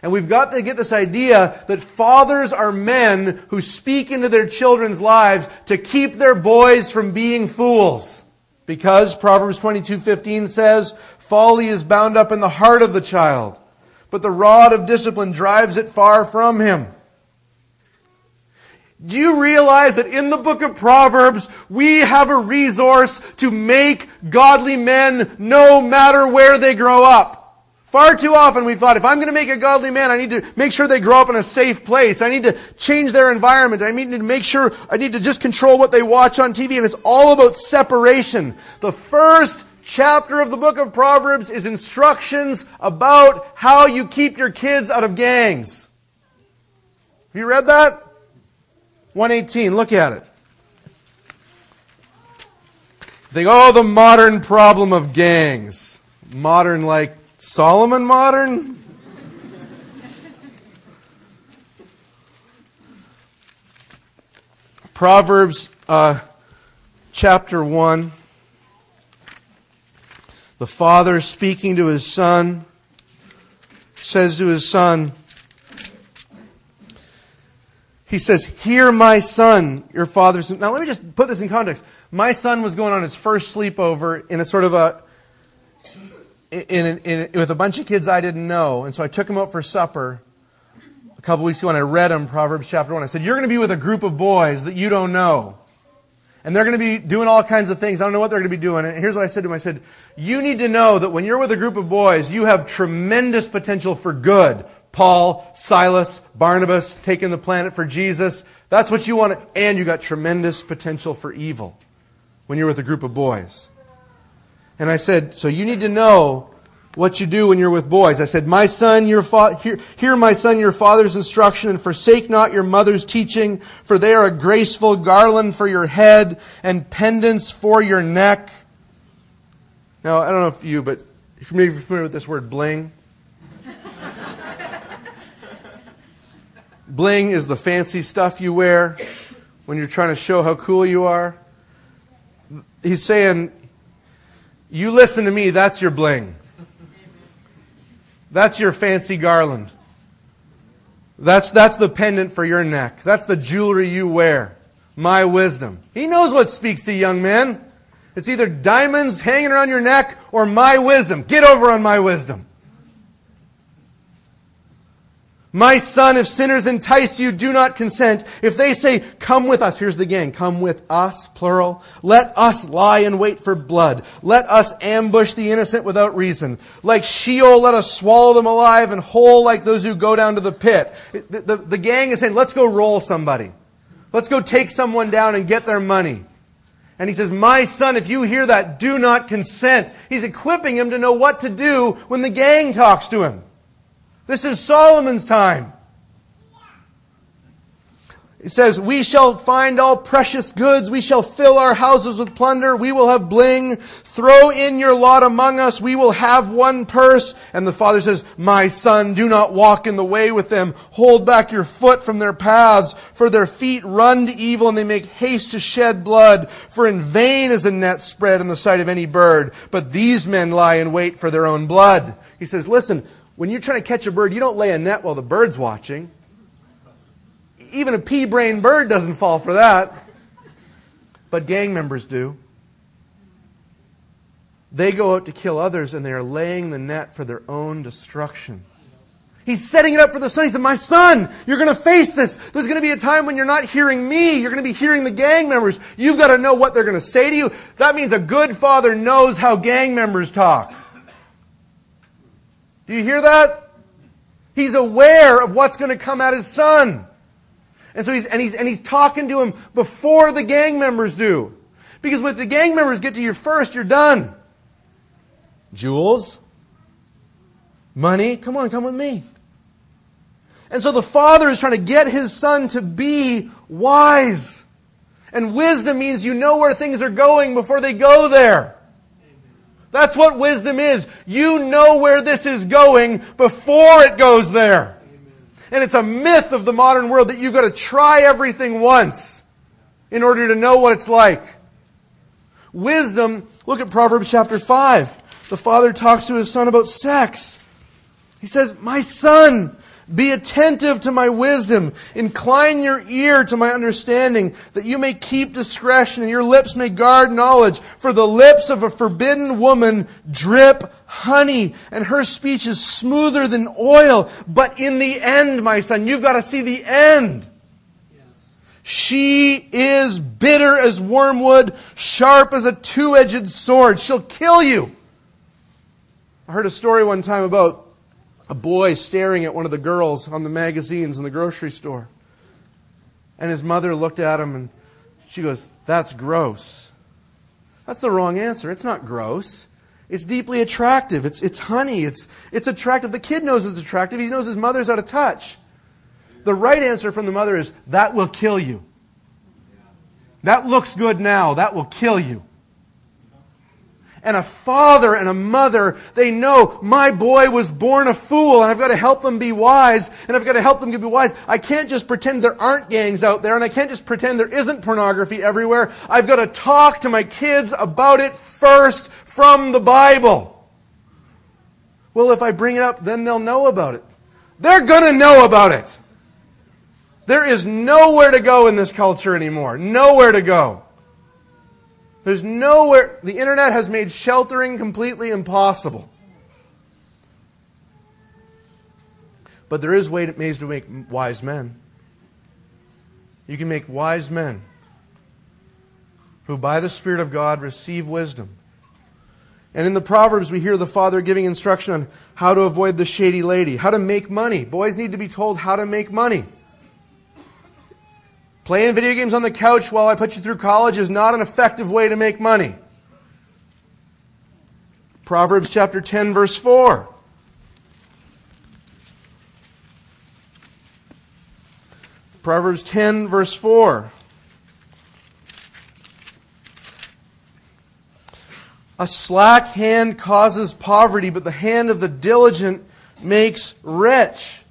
And we've got to get this idea that fathers are men who speak into their children's lives to keep their boys from being fools. Because Proverbs 22:15 says, "Folly is bound up in the heart of the child, but the rod of discipline drives it far from him." Do you realize that in the book of Proverbs, we have a resource to make godly men no matter where they grow up? Far too often we've thought, if I'm going to make a godly man, I need to make sure they grow up in a safe place. I need to change their environment. I need to make sure, I need to just control what they watch on TV. And it's all about separation. The first chapter of the book of Proverbs is instructions about how you keep your kids out of gangs. Have you read that? 118, look at it. Think, oh, the modern problem of gangs. Modern like Solomon modern? Proverbs uh, chapter 1. The father speaking to his son says to his son, he says, Hear my son, your father's. Now, let me just put this in context. My son was going on his first sleepover in a sort of a. In, in, with a bunch of kids I didn't know. And so I took him out for supper a couple weeks ago and I read him Proverbs chapter 1. I said, You're going to be with a group of boys that you don't know. And they're going to be doing all kinds of things. I don't know what they're going to be doing. And here's what I said to him I said, You need to know that when you're with a group of boys, you have tremendous potential for good. Paul, Silas, Barnabas taking the planet for Jesus. That's what you want. And you got tremendous potential for evil when you're with a group of boys. And I said, so you need to know what you do when you're with boys. I said, my son, your fa- hear, hear my son your father's instruction and forsake not your mother's teaching, for they are a graceful garland for your head and pendants for your neck. Now, I don't know if you, but if you're familiar with this word bling, Bling is the fancy stuff you wear when you're trying to show how cool you are. He's saying, You listen to me, that's your bling. That's your fancy garland. That's, that's the pendant for your neck. That's the jewelry you wear. My wisdom. He knows what speaks to young men. It's either diamonds hanging around your neck or my wisdom. Get over on my wisdom. My son, if sinners entice you, do not consent. If they say, come with us, here's the gang, come with us, plural. Let us lie in wait for blood. Let us ambush the innocent without reason. Like Sheol, let us swallow them alive and whole like those who go down to the pit. The, the, the gang is saying, let's go roll somebody. Let's go take someone down and get their money. And he says, My son, if you hear that, do not consent. He's equipping him to know what to do when the gang talks to him. This is Solomon's time. It says, We shall find all precious goods. We shall fill our houses with plunder. We will have bling. Throw in your lot among us. We will have one purse. And the father says, My son, do not walk in the way with them. Hold back your foot from their paths. For their feet run to evil and they make haste to shed blood. For in vain is a net spread in the sight of any bird. But these men lie in wait for their own blood. He says, Listen, when you're trying to catch a bird, you don't lay a net while the bird's watching. Even a pea brain bird doesn't fall for that. But gang members do. They go out to kill others and they are laying the net for their own destruction. He's setting it up for the son. He said, My son, you're going to face this. There's going to be a time when you're not hearing me. You're going to be hearing the gang members. You've got to know what they're going to say to you. That means a good father knows how gang members talk. Do you hear that? He's aware of what's going to come at his son. And so he's, and he's, and he's talking to him before the gang members do. Because when the gang members get to you first, you're done. Jewels, money, come on, come with me. And so the father is trying to get his son to be wise. And wisdom means you know where things are going before they go there. That's what wisdom is. You know where this is going before it goes there. And it's a myth of the modern world that you've got to try everything once in order to know what it's like. Wisdom, look at Proverbs chapter 5. The father talks to his son about sex. He says, My son, be attentive to my wisdom. Incline your ear to my understanding, that you may keep discretion and your lips may guard knowledge. For the lips of a forbidden woman drip honey, and her speech is smoother than oil. But in the end, my son, you've got to see the end. She is bitter as wormwood, sharp as a two edged sword. She'll kill you. I heard a story one time about a boy staring at one of the girls on the magazines in the grocery store. And his mother looked at him and she goes, That's gross. That's the wrong answer. It's not gross. It's deeply attractive. It's, it's honey. It's, it's attractive. The kid knows it's attractive. He knows his mother's out of touch. The right answer from the mother is, That will kill you. That looks good now. That will kill you and a father and a mother, they know my boy was born a fool and I've got to help them be wise and I've got to help them be wise. I can't just pretend there aren't gangs out there and I can't just pretend there isn't pornography everywhere. I've got to talk to my kids about it first from the Bible. Well, if I bring it up, then they'll know about it. They're going to know about it. There is nowhere to go in this culture anymore. Nowhere to go. There's nowhere, the internet has made sheltering completely impossible. But there is ways to make wise men. You can make wise men who, by the Spirit of God, receive wisdom. And in the Proverbs, we hear the father giving instruction on how to avoid the shady lady, how to make money. Boys need to be told how to make money. Playing video games on the couch while I put you through college is not an effective way to make money. Proverbs chapter 10, verse 4. Proverbs 10, verse 4. A slack hand causes poverty, but the hand of the diligent makes rich.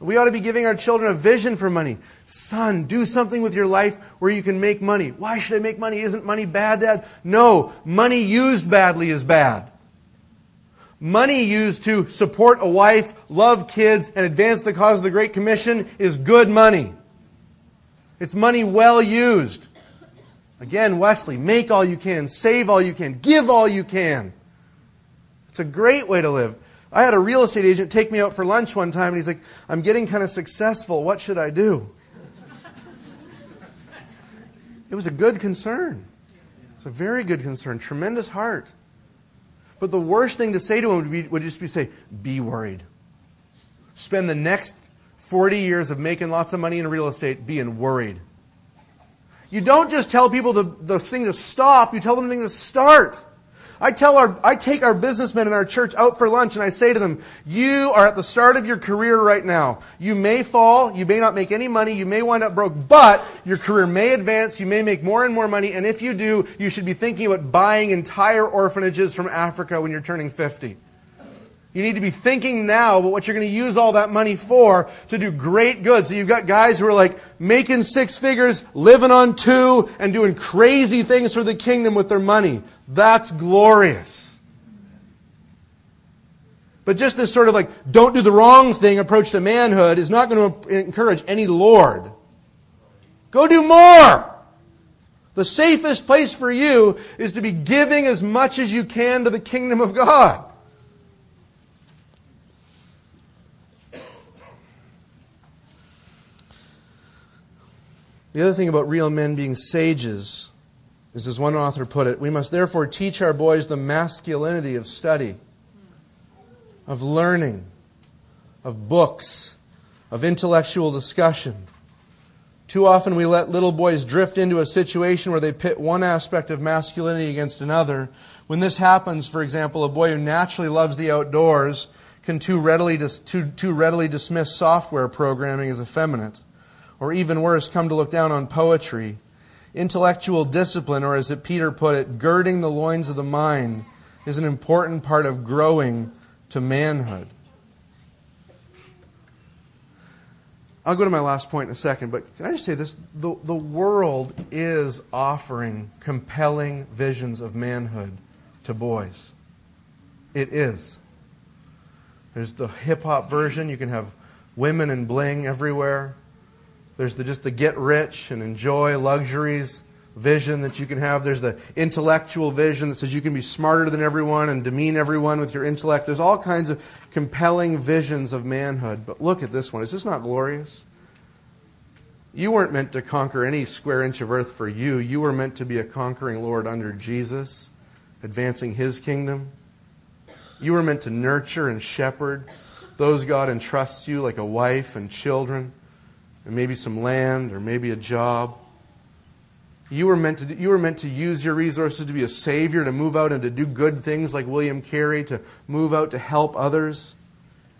We ought to be giving our children a vision for money. Son, do something with your life where you can make money. Why should I make money? Isn't money bad, Dad? No, money used badly is bad. Money used to support a wife, love kids, and advance the cause of the Great Commission is good money. It's money well used. Again, Wesley, make all you can, save all you can, give all you can. It's a great way to live. I had a real estate agent take me out for lunch one time, and he's like, I'm getting kind of successful. What should I do? it was a good concern. It's a very good concern, tremendous heart. But the worst thing to say to him would, be, would just be say, be worried. Spend the next 40 years of making lots of money in real estate being worried. You don't just tell people the, the thing to stop, you tell them the thing to start. I tell our, I take our businessmen in our church out for lunch and I say to them, you are at the start of your career right now. You may fall, you may not make any money, you may wind up broke, but your career may advance, you may make more and more money, and if you do, you should be thinking about buying entire orphanages from Africa when you're turning 50. You need to be thinking now about what you're going to use all that money for to do great good. So you've got guys who are like making six figures, living on two, and doing crazy things for the kingdom with their money. That's glorious. But just this sort of like, don't do the wrong thing approach to manhood is not going to encourage any Lord. Go do more. The safest place for you is to be giving as much as you can to the kingdom of God. The other thing about real men being sages is, as one author put it, we must therefore teach our boys the masculinity of study. of learning, of books, of intellectual discussion. Too often we let little boys drift into a situation where they pit one aspect of masculinity against another. When this happens, for example, a boy who naturally loves the outdoors can too readily, dis- too, too readily dismiss software programming as effeminate, or even worse, come to look down on poetry. Intellectual discipline, or as Peter put it, girding the loins of the mind, is an important part of growing to manhood. I'll go to my last point in a second, but can I just say this? The, the world is offering compelling visions of manhood to boys. It is. There's the hip hop version. You can have women and bling everywhere. There's the, just the get rich and enjoy luxuries vision that you can have. There's the intellectual vision that says you can be smarter than everyone and demean everyone with your intellect. There's all kinds of compelling visions of manhood. But look at this one. Is this not glorious? You weren't meant to conquer any square inch of earth for you. You were meant to be a conquering Lord under Jesus, advancing his kingdom. You were meant to nurture and shepherd those God entrusts you, like a wife and children, and maybe some land or maybe a job. You were, meant to, you were meant to use your resources to be a savior, to move out and to do good things like William Carey, to move out to help others.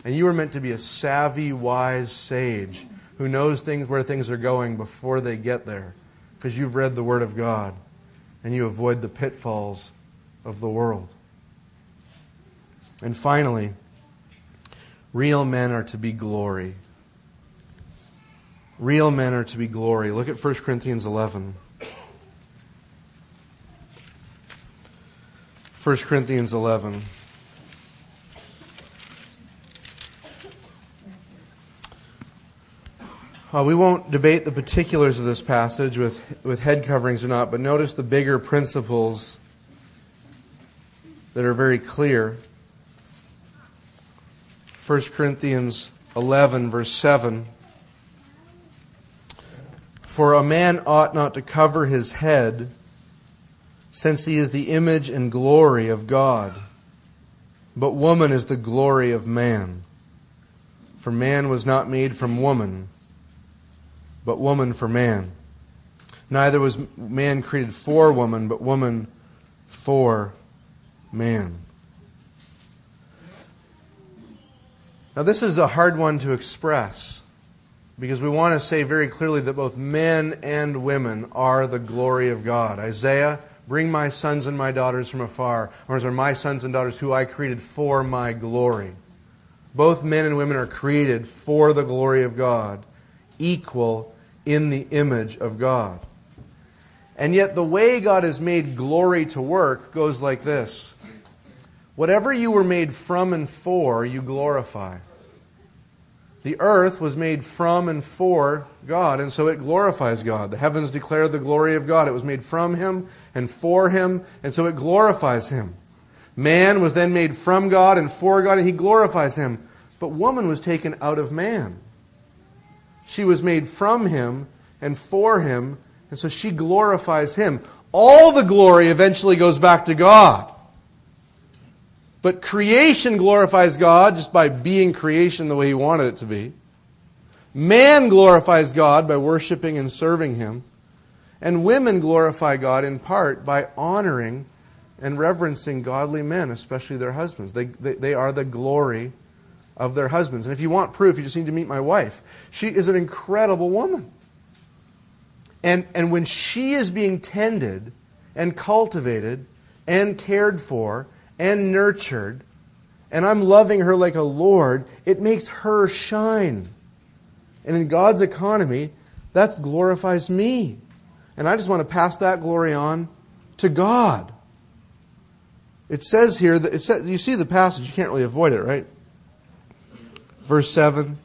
And you were meant to be a savvy, wise sage who knows things where things are going before they get there because you've read the Word of God and you avoid the pitfalls of the world. And finally, real men are to be glory. Real men are to be glory. Look at 1 Corinthians 11. 1 Corinthians 11. Uh, we won't debate the particulars of this passage with, with head coverings or not, but notice the bigger principles that are very clear. 1 Corinthians 11, verse 7. For a man ought not to cover his head since he is the image and glory of God. But woman is the glory of man. For man was not made from woman, but woman for man. Neither was man created for woman, but woman for man. Now, this is a hard one to express because we want to say very clearly that both men and women are the glory of God. Isaiah Bring my sons and my daughters from afar, or are my sons and daughters who I created for my glory. Both men and women are created for the glory of God, equal in the image of God. And yet, the way God has made glory to work goes like this Whatever you were made from and for, you glorify. The earth was made from and for God, and so it glorifies God. The heavens declare the glory of God. It was made from Him and for Him, and so it glorifies Him. Man was then made from God and for God, and He glorifies Him. But woman was taken out of man. She was made from Him and for Him, and so she glorifies Him. All the glory eventually goes back to God. But creation glorifies God just by being creation the way He wanted it to be. Man glorifies God by worshiping and serving Him. And women glorify God in part by honoring and reverencing godly men, especially their husbands. They, they, they, are the glory of their husbands. And if you want proof, you just need to meet my wife. She is an incredible woman. And, and when she is being tended and cultivated and cared for and nurtured, and I'm loving her like a Lord, it makes her shine. And in God's economy, that glorifies me. And I just want to pass that glory on to God. It says here that it says, you see the passage, you can't really avoid it, right? Verse 7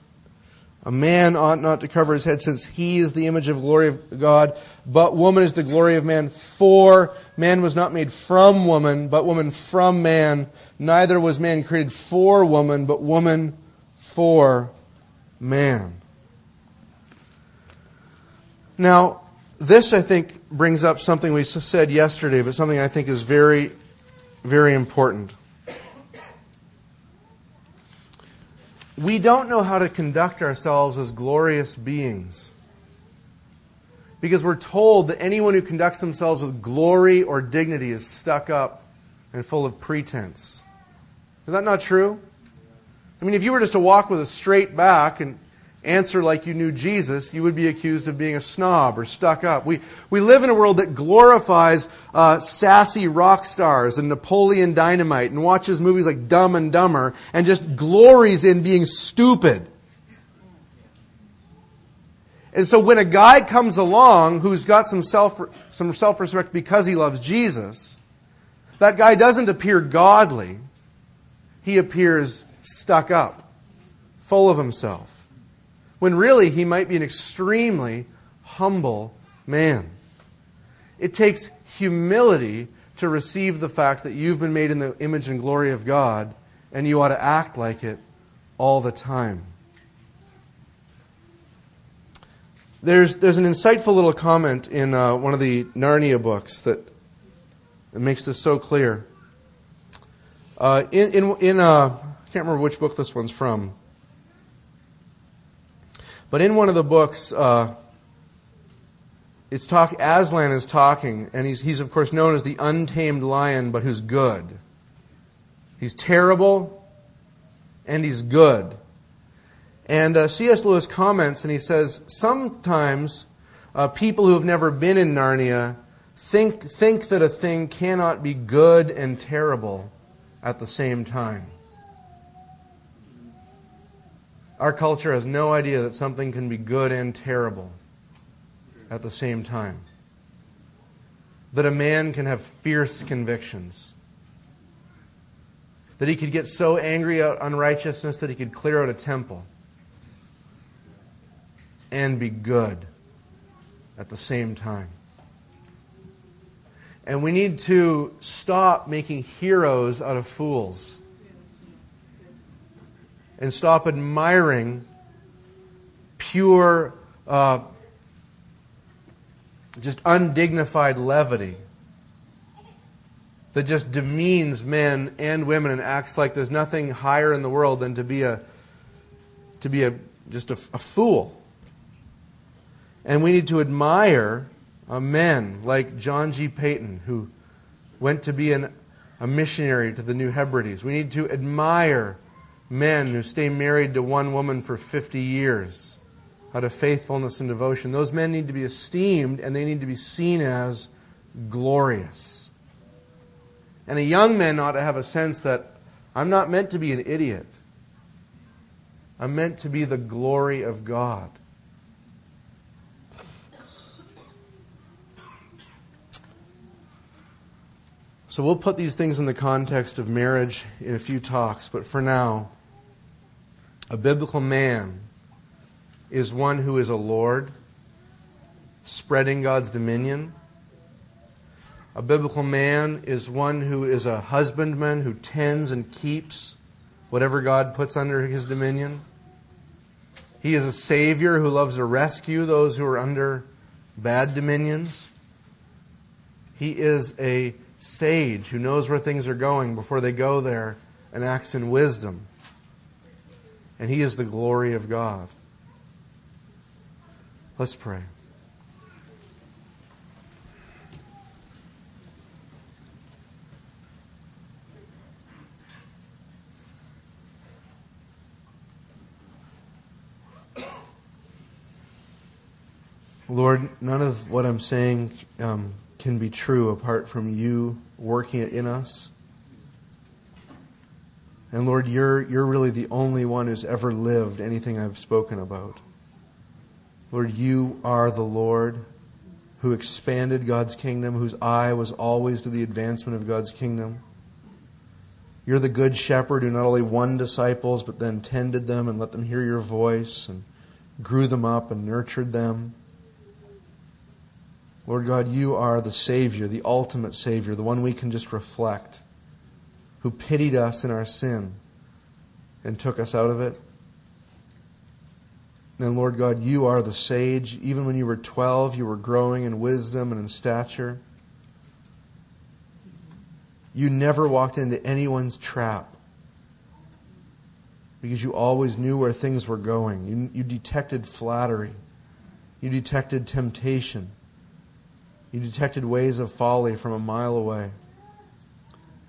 A man ought not to cover his head since he is the image of glory of God, but woman is the glory of man. For man was not made from woman, but woman from man. Neither was man created for woman, but woman for man. Now, this, I think, brings up something we said yesterday, but something I think is very, very important. we don't know how to conduct ourselves as glorious beings. Because we're told that anyone who conducts themselves with glory or dignity is stuck up and full of pretense. Is that not true? I mean, if you were just to walk with a straight back and answer like you knew Jesus, you would be accused of being a snob or stuck up. We, we live in a world that glorifies uh, sassy rock stars and Napoleon Dynamite and watches movies like Dumb and Dumber and just glories in being stupid. And so when a guy comes along who's got some self some self-respect because he loves Jesus, that guy doesn't appear godly. He appears stuck up, full of himself. When really he might be an extremely humble man. It takes humility to receive the fact that you've been made in the image and glory of God and you ought to act like it all the time. There's, there's an insightful little comment in uh, one of the Narnia books that, that makes this so clear. Uh, in in, in uh, I can't remember which book this one's from, but in one of the books, uh, it's talk. Aslan is talking, and he's he's of course known as the untamed lion, but who's good. He's terrible, and he's good. And uh, C.S. Lewis comments and he says, Sometimes uh, people who have never been in Narnia think, think that a thing cannot be good and terrible at the same time. Our culture has no idea that something can be good and terrible at the same time. That a man can have fierce convictions. That he could get so angry at unrighteousness that he could clear out a temple and be good at the same time. And we need to stop making heroes out of fools and stop admiring pure, uh, just undignified levity that just demeans men and women and acts like there's nothing higher in the world than to be a to be a just a, a fool and we need to admire men like John G. Paton, who went to be an, a missionary to the New Hebrides. We need to admire men who stay married to one woman for 50 years out of faithfulness and devotion. Those men need to be esteemed and they need to be seen as glorious. And a young man ought to have a sense that I'm not meant to be an idiot. I'm meant to be the glory of God. So we'll put these things in the context of marriage in a few talks, but for now, a biblical man is one who is a Lord, spreading God's dominion. A biblical man is one who is a husbandman who tends and keeps whatever God puts under his dominion. He is a Savior who loves to rescue those who are under bad dominions. He is a sage who knows where things are going before they go there and acts in wisdom. And he is the glory of God. Let's pray. Lord, none of what I'm saying um, can be true apart from you working it in us. And Lord, you're, you're really the only one who's ever lived anything I've spoken about. Lord, you are the Lord who expanded God's kingdom, whose eye was always to the advancement of God's kingdom. You're the good shepherd who not only won disciples, but then tended them and let them hear your voice and grew them up and nurtured them. Lord God, you are the Savior, the ultimate Savior, the one we can just reflect, who pitied us in our sin and took us out of it. And Lord God, you are the sage. Even when you were 12, you were growing in wisdom and in stature. You never walked into anyone's trap. because you always knew where things were going. You, you detected flattery, you detected temptation, you detected ways of folly from a mile away.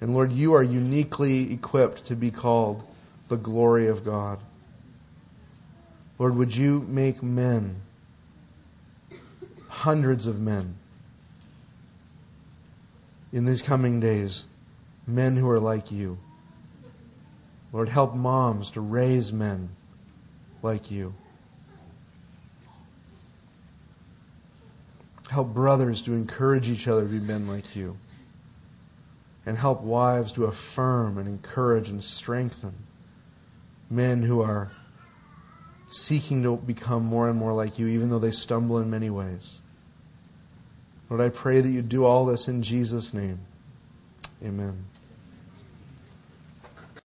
And Lord, you are uniquely equipped to be called the glory of God. Lord, would you make men, hundreds of men, in these coming days, men who are like you. Lord, help moms to raise men like you. Help brothers to encourage each other to be men like you. And help wives to affirm and encourage and strengthen men who are seeking to become more and more like you, even though they stumble in many ways. Lord, I pray that you do all this in Jesus' name. Amen.